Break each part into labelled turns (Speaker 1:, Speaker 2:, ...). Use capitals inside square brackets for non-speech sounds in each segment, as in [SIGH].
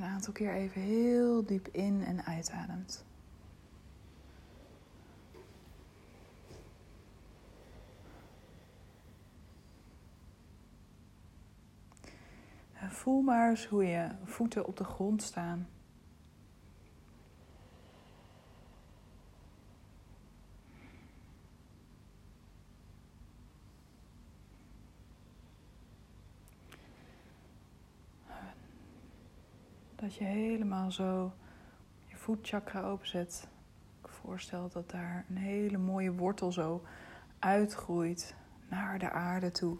Speaker 1: een aantal keer even heel diep in en uitademt. Voel maar eens hoe je voeten op de grond staan. Je helemaal zo je voetchakra openzet. Ik voorstel dat daar een hele mooie wortel zo uitgroeit naar de aarde toe.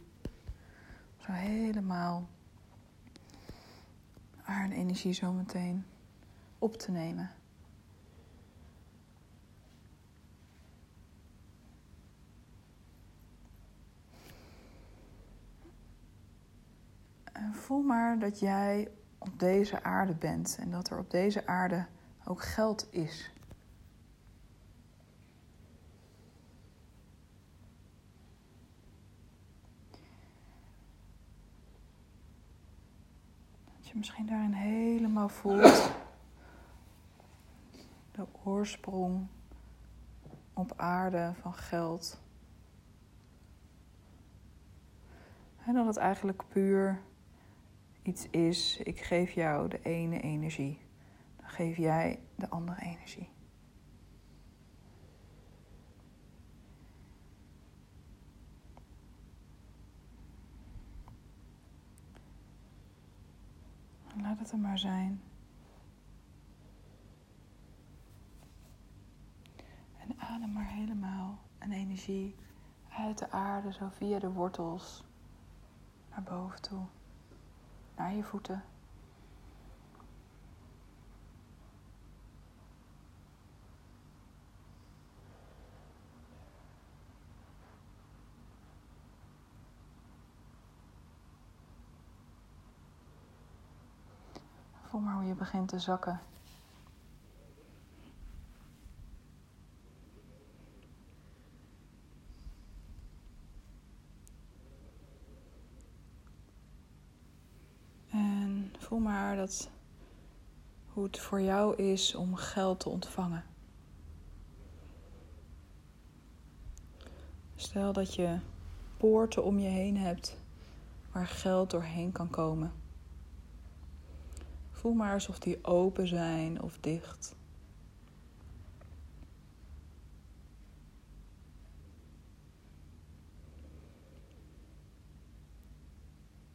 Speaker 1: Zo helemaal aarde-energie zo meteen op te nemen. En voel maar dat jij op deze aarde bent en dat er op deze aarde ook geld is. Dat je misschien daarin helemaal voelt [CLEARS THROAT] de oorsprong op aarde van geld. En dat het eigenlijk puur iets is, ik geef jou de ene energie, dan geef jij de andere energie. Laat het er maar zijn. En adem maar helemaal een energie uit de aarde, zo via de wortels naar boven toe naar je voeten. Voel maar hoe je begint te zakken. Voel maar dat, hoe het voor jou is om geld te ontvangen. Stel dat je poorten om je heen hebt waar geld doorheen kan komen. Voel maar alsof die open zijn of dicht.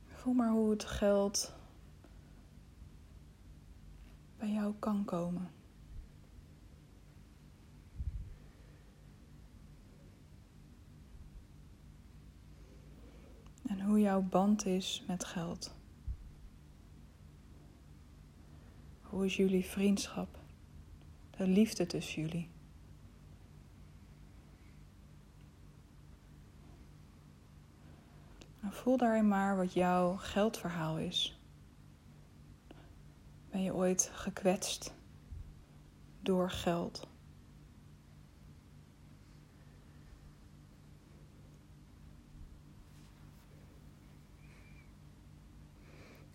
Speaker 1: Voel maar hoe het geld jou kan komen. En hoe jouw band is met geld. Hoe is jullie vriendschap? De liefde tussen jullie. En voel daarin maar wat jouw geldverhaal is. Ben je ooit gekwetst door geld?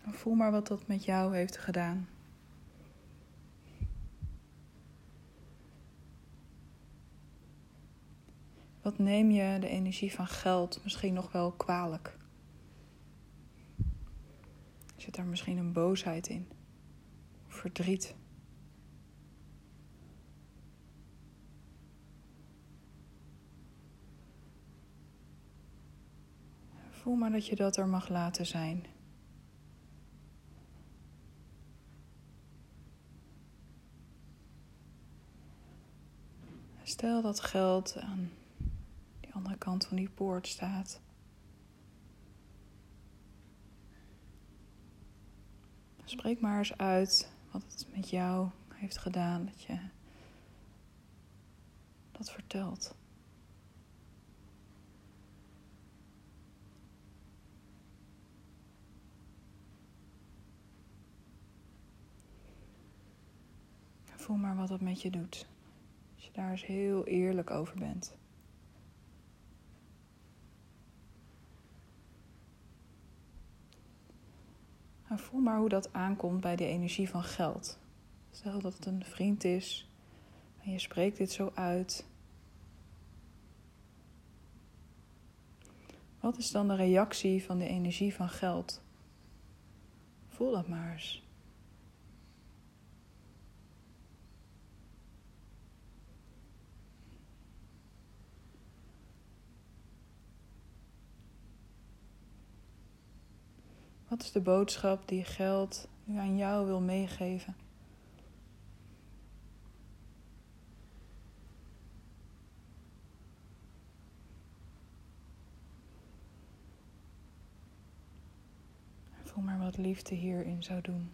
Speaker 1: voel maar wat dat met jou heeft gedaan. Wat neem je de energie van geld misschien nog wel kwalijk? Zit daar misschien een boosheid in? Verdriet. Voel maar dat je dat er mag laten zijn. Stel dat geld aan die andere kant van die poort staat. Spreek maar eens uit wat het met jou heeft gedaan dat je dat vertelt. Voel maar wat dat met je doet. Als je daar eens heel eerlijk over bent. En voel maar hoe dat aankomt bij de energie van geld. Stel dat het een vriend is en je spreekt dit zo uit. Wat is dan de reactie van de energie van geld? Voel dat maar eens. Wat is de boodschap die geld nu aan jou wil meegeven? Voel maar wat liefde hierin zou doen.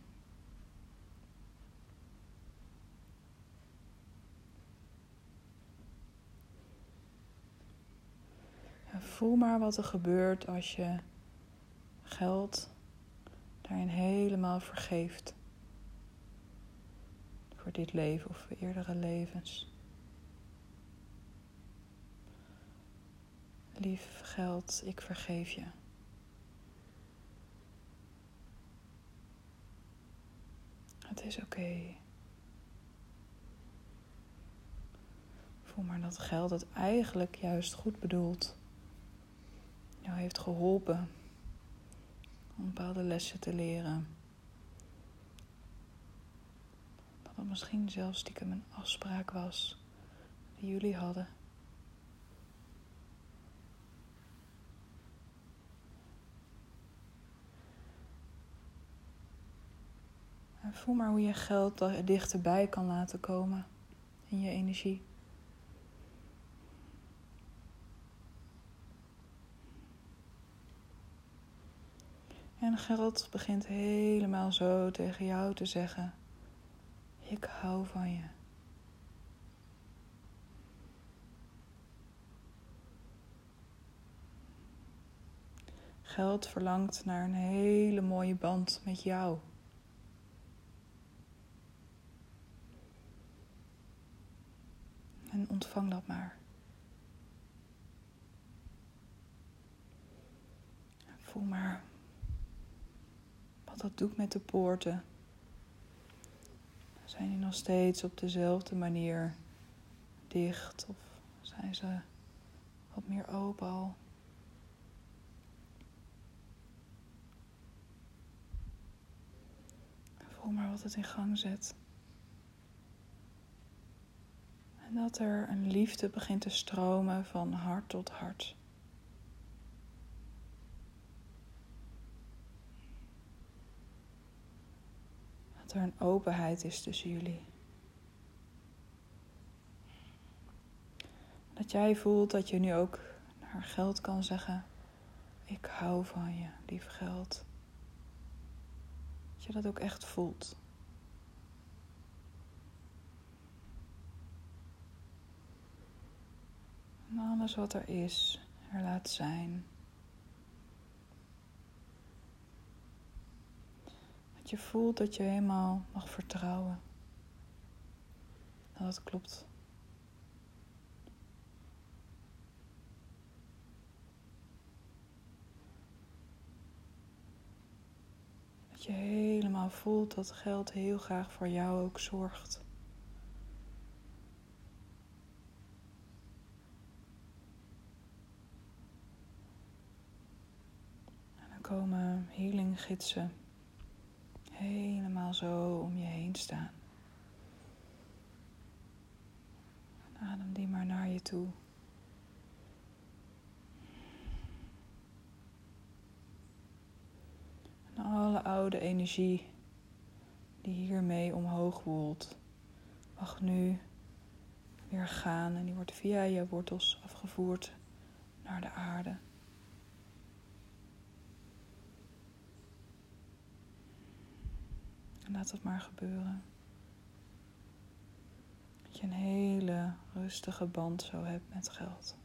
Speaker 1: En voel maar wat er gebeurt als je geld daarin helemaal vergeeft. Voor dit leven of voor eerdere levens. Lief geld, ik vergeef je. Het is oké. Voel maar dat geld het eigenlijk juist goed bedoelt. Jou heeft geholpen om bepaalde lessen te leren. Dat het misschien zelfs stiekem een afspraak was die jullie hadden. En voel maar hoe je geld er dichterbij kan laten komen in je energie. En geld begint helemaal zo tegen jou te zeggen: Ik hou van je. Geld verlangt naar een hele mooie band met jou. En ontvang dat maar. Voel maar wat dat doet met de poorten. Zijn die nog steeds op dezelfde manier dicht of zijn ze wat meer open al? Voel maar wat het in gang zet. En dat er een liefde begint te stromen van hart tot hart. Er een openheid is tussen jullie. Dat jij voelt dat je nu ook naar geld kan zeggen: Ik hou van je, lief geld. Dat je dat ook echt voelt. En alles wat er is, er laat zijn. Dat je voelt dat je helemaal mag vertrouwen. Dat klopt. Dat je helemaal voelt dat geld heel graag voor jou ook zorgt. komen healinggidsen helemaal zo om je heen staan. adem die maar naar je toe. En alle oude energie die hiermee omhoog woelt, mag nu weer gaan en die wordt via je wortels afgevoerd naar de aarde. En laat het maar gebeuren. Dat je een hele rustige band zo hebt met geld.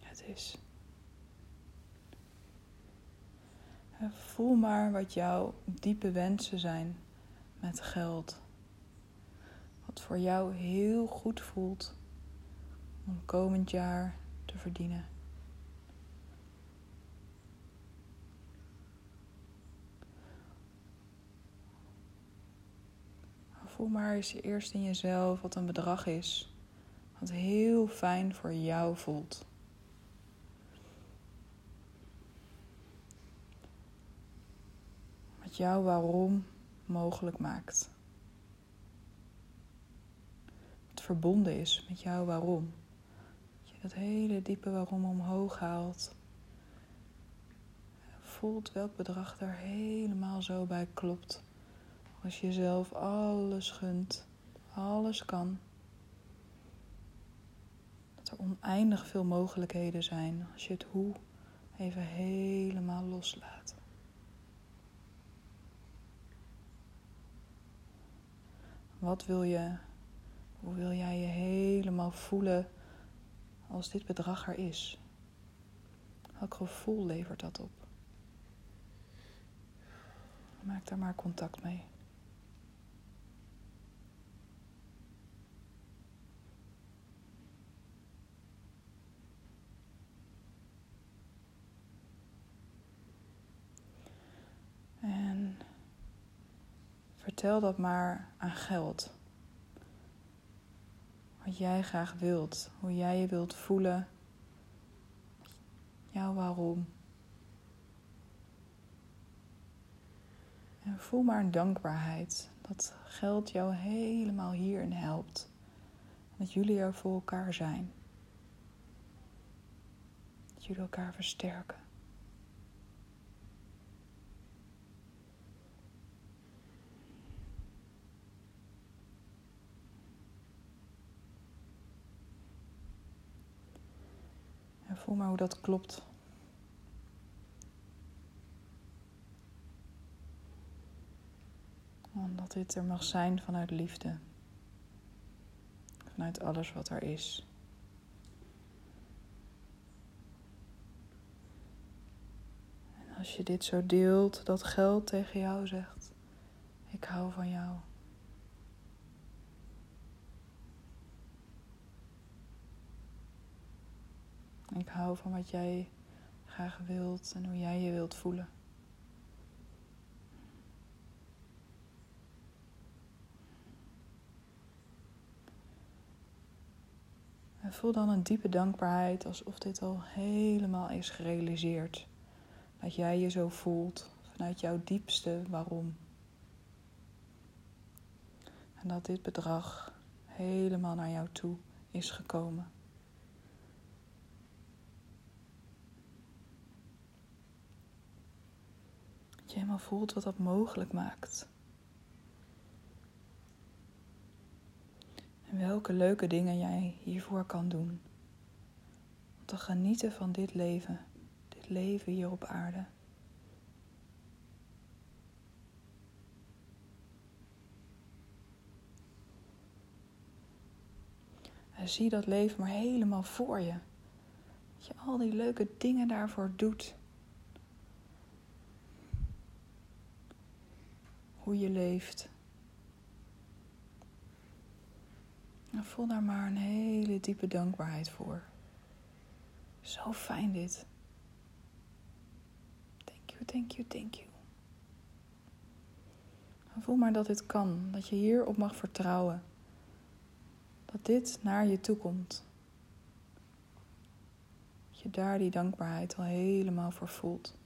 Speaker 1: Het is. voel maar wat jouw diepe wensen zijn met geld. Wat voor jou heel goed voelt om komend jaar te verdienen. Voel maar eens eerst in jezelf wat een bedrag is. Wat heel fijn voor jou voelt. Wat jouw waarom mogelijk maakt. Wat verbonden is met jouw waarom. Dat je dat hele diepe waarom omhoog haalt. Voelt welk bedrag daar helemaal zo bij klopt. Als je jezelf alles gunt, alles kan. Dat er oneindig veel mogelijkheden zijn als je het hoe even helemaal loslaat. Wat wil je, hoe wil jij je helemaal voelen als dit bedrag er is? Welk gevoel levert dat op? Maak daar maar contact mee. En vertel dat maar aan geld. Wat jij graag wilt, hoe jij je wilt voelen, jouw waarom. En voel maar een dankbaarheid dat geld jou helemaal hierin helpt. Dat jullie er voor elkaar zijn. Dat jullie elkaar versterken. Voel maar hoe dat klopt. Omdat dit er mag zijn vanuit liefde. Vanuit alles wat er is. En als je dit zo deelt, dat geld tegen jou zegt: Ik hou van jou. Ik hou van wat jij graag wilt en hoe jij je wilt voelen. En voel dan een diepe dankbaarheid alsof dit al helemaal is gerealiseerd. Dat jij je zo voelt vanuit jouw diepste waarom. En dat dit bedrag helemaal naar jou toe is gekomen. Dat je helemaal voelt wat dat mogelijk maakt. En welke leuke dingen jij hiervoor kan doen. Om te genieten van dit leven, dit leven hier op aarde. En zie dat leven maar helemaal voor je. Dat je al die leuke dingen daarvoor doet. Hoe je leeft. En voel daar maar een hele diepe dankbaarheid voor. Zo fijn dit. Thank you, thank you, thank you. En voel maar dat dit kan, dat je hierop mag vertrouwen. Dat dit naar je toe komt. Dat je daar die dankbaarheid al helemaal voor voelt.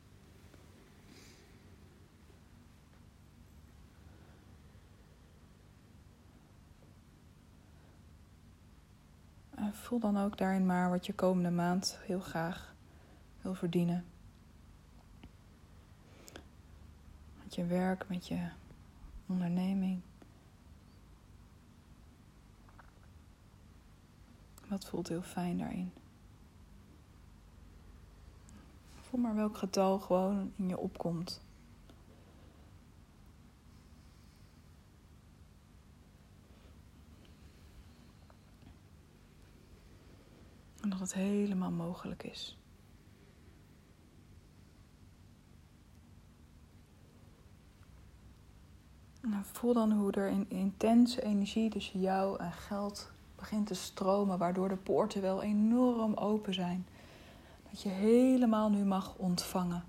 Speaker 1: Voel dan ook daarin maar wat je komende maand heel graag wil verdienen. Met je werk, met je onderneming. Wat voelt heel fijn daarin? Voel maar welk getal gewoon in je opkomt. En dat het helemaal mogelijk is. En voel dan hoe er een intense energie tussen jou en geld begint te stromen, waardoor de poorten wel enorm open zijn. Dat je helemaal nu mag ontvangen.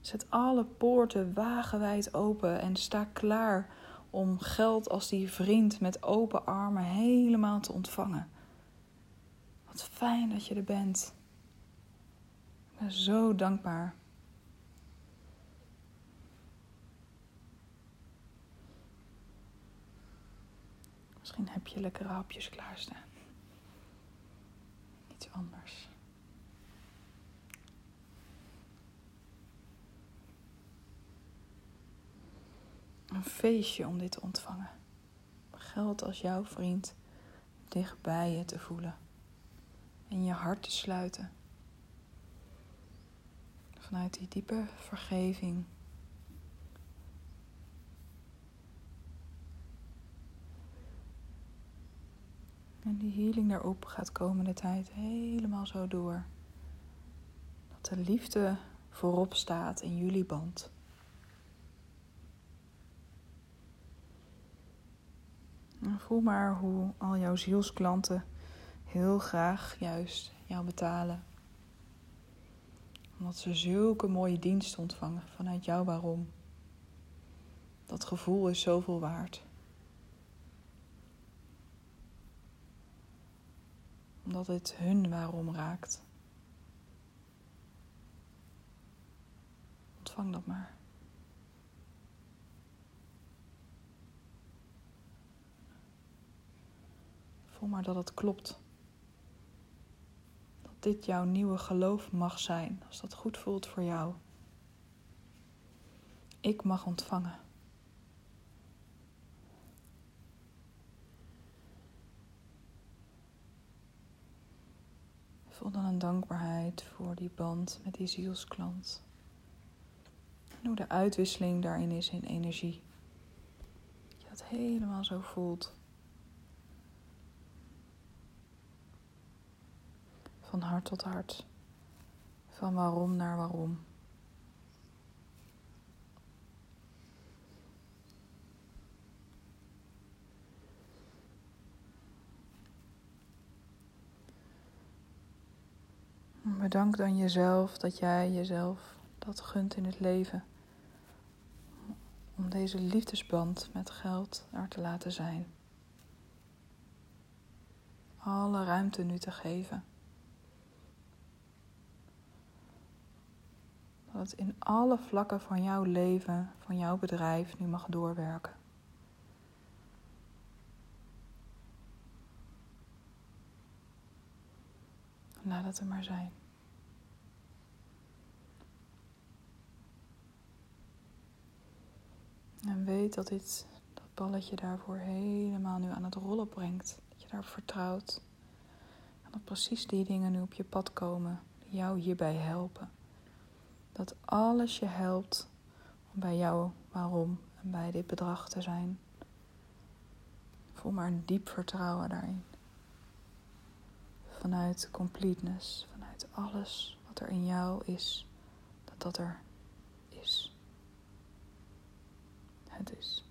Speaker 1: Zet alle poorten wagenwijd open en sta klaar om geld als die vriend met open armen helemaal te ontvangen. Wat fijn dat je er bent. Ik ben zo dankbaar. Misschien heb je lekkere hapjes klaarstaan. Iets anders. Een feestje om dit te ontvangen. Geld als jouw vriend dichtbij je te voelen. En je hart te sluiten. Vanuit die diepe vergeving. En die healing daarop gaat komende tijd helemaal zo door. Dat de liefde voorop staat in jullie band. En voel maar hoe al jouw zielsklanten heel graag juist jou betalen. Omdat ze zulke mooie diensten ontvangen vanuit jou waarom. Dat gevoel is zoveel waard. Omdat het hun waarom raakt. Ontvang dat maar. Voel maar dat het klopt. Dat dit jouw nieuwe geloof mag zijn, als dat goed voelt voor jou. Ik mag ontvangen. Voel dan een dankbaarheid voor die band met die zielsklant. En hoe de uitwisseling daarin is in energie. Dat je dat helemaal zo voelt. Van hart tot hart. Van waarom naar waarom. Bedank dan jezelf dat jij jezelf dat gunt in het leven. Om deze liefdesband met geld er te laten zijn. Alle ruimte nu te geven. Dat het in alle vlakken van jouw leven, van jouw bedrijf nu mag doorwerken. Laat het er maar zijn. En weet dat dit, dat balletje daarvoor helemaal nu aan het rollen brengt. Dat je daarop vertrouwt. En dat precies die dingen nu op je pad komen die jou hierbij helpen. Dat alles je helpt om bij jou waarom en bij dit bedrag te zijn. Voel maar een diep vertrouwen daarin. Vanuit completeness, vanuit alles wat er in jou is, dat dat er is. Het is.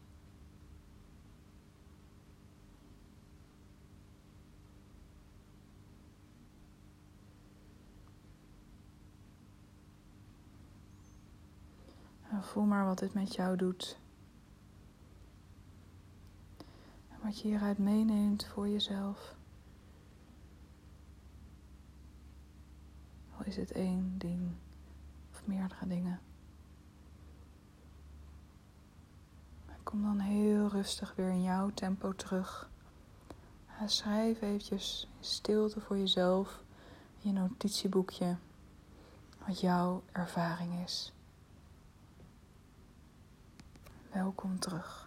Speaker 1: En voel maar wat dit met jou doet. En wat je hieruit meeneemt voor jezelf. Al is het één ding of meerdere dingen. Kom dan heel rustig weer in jouw tempo terug. Schrijf eventjes in stilte voor jezelf in je notitieboekje wat jouw ervaring is. Welkom terug.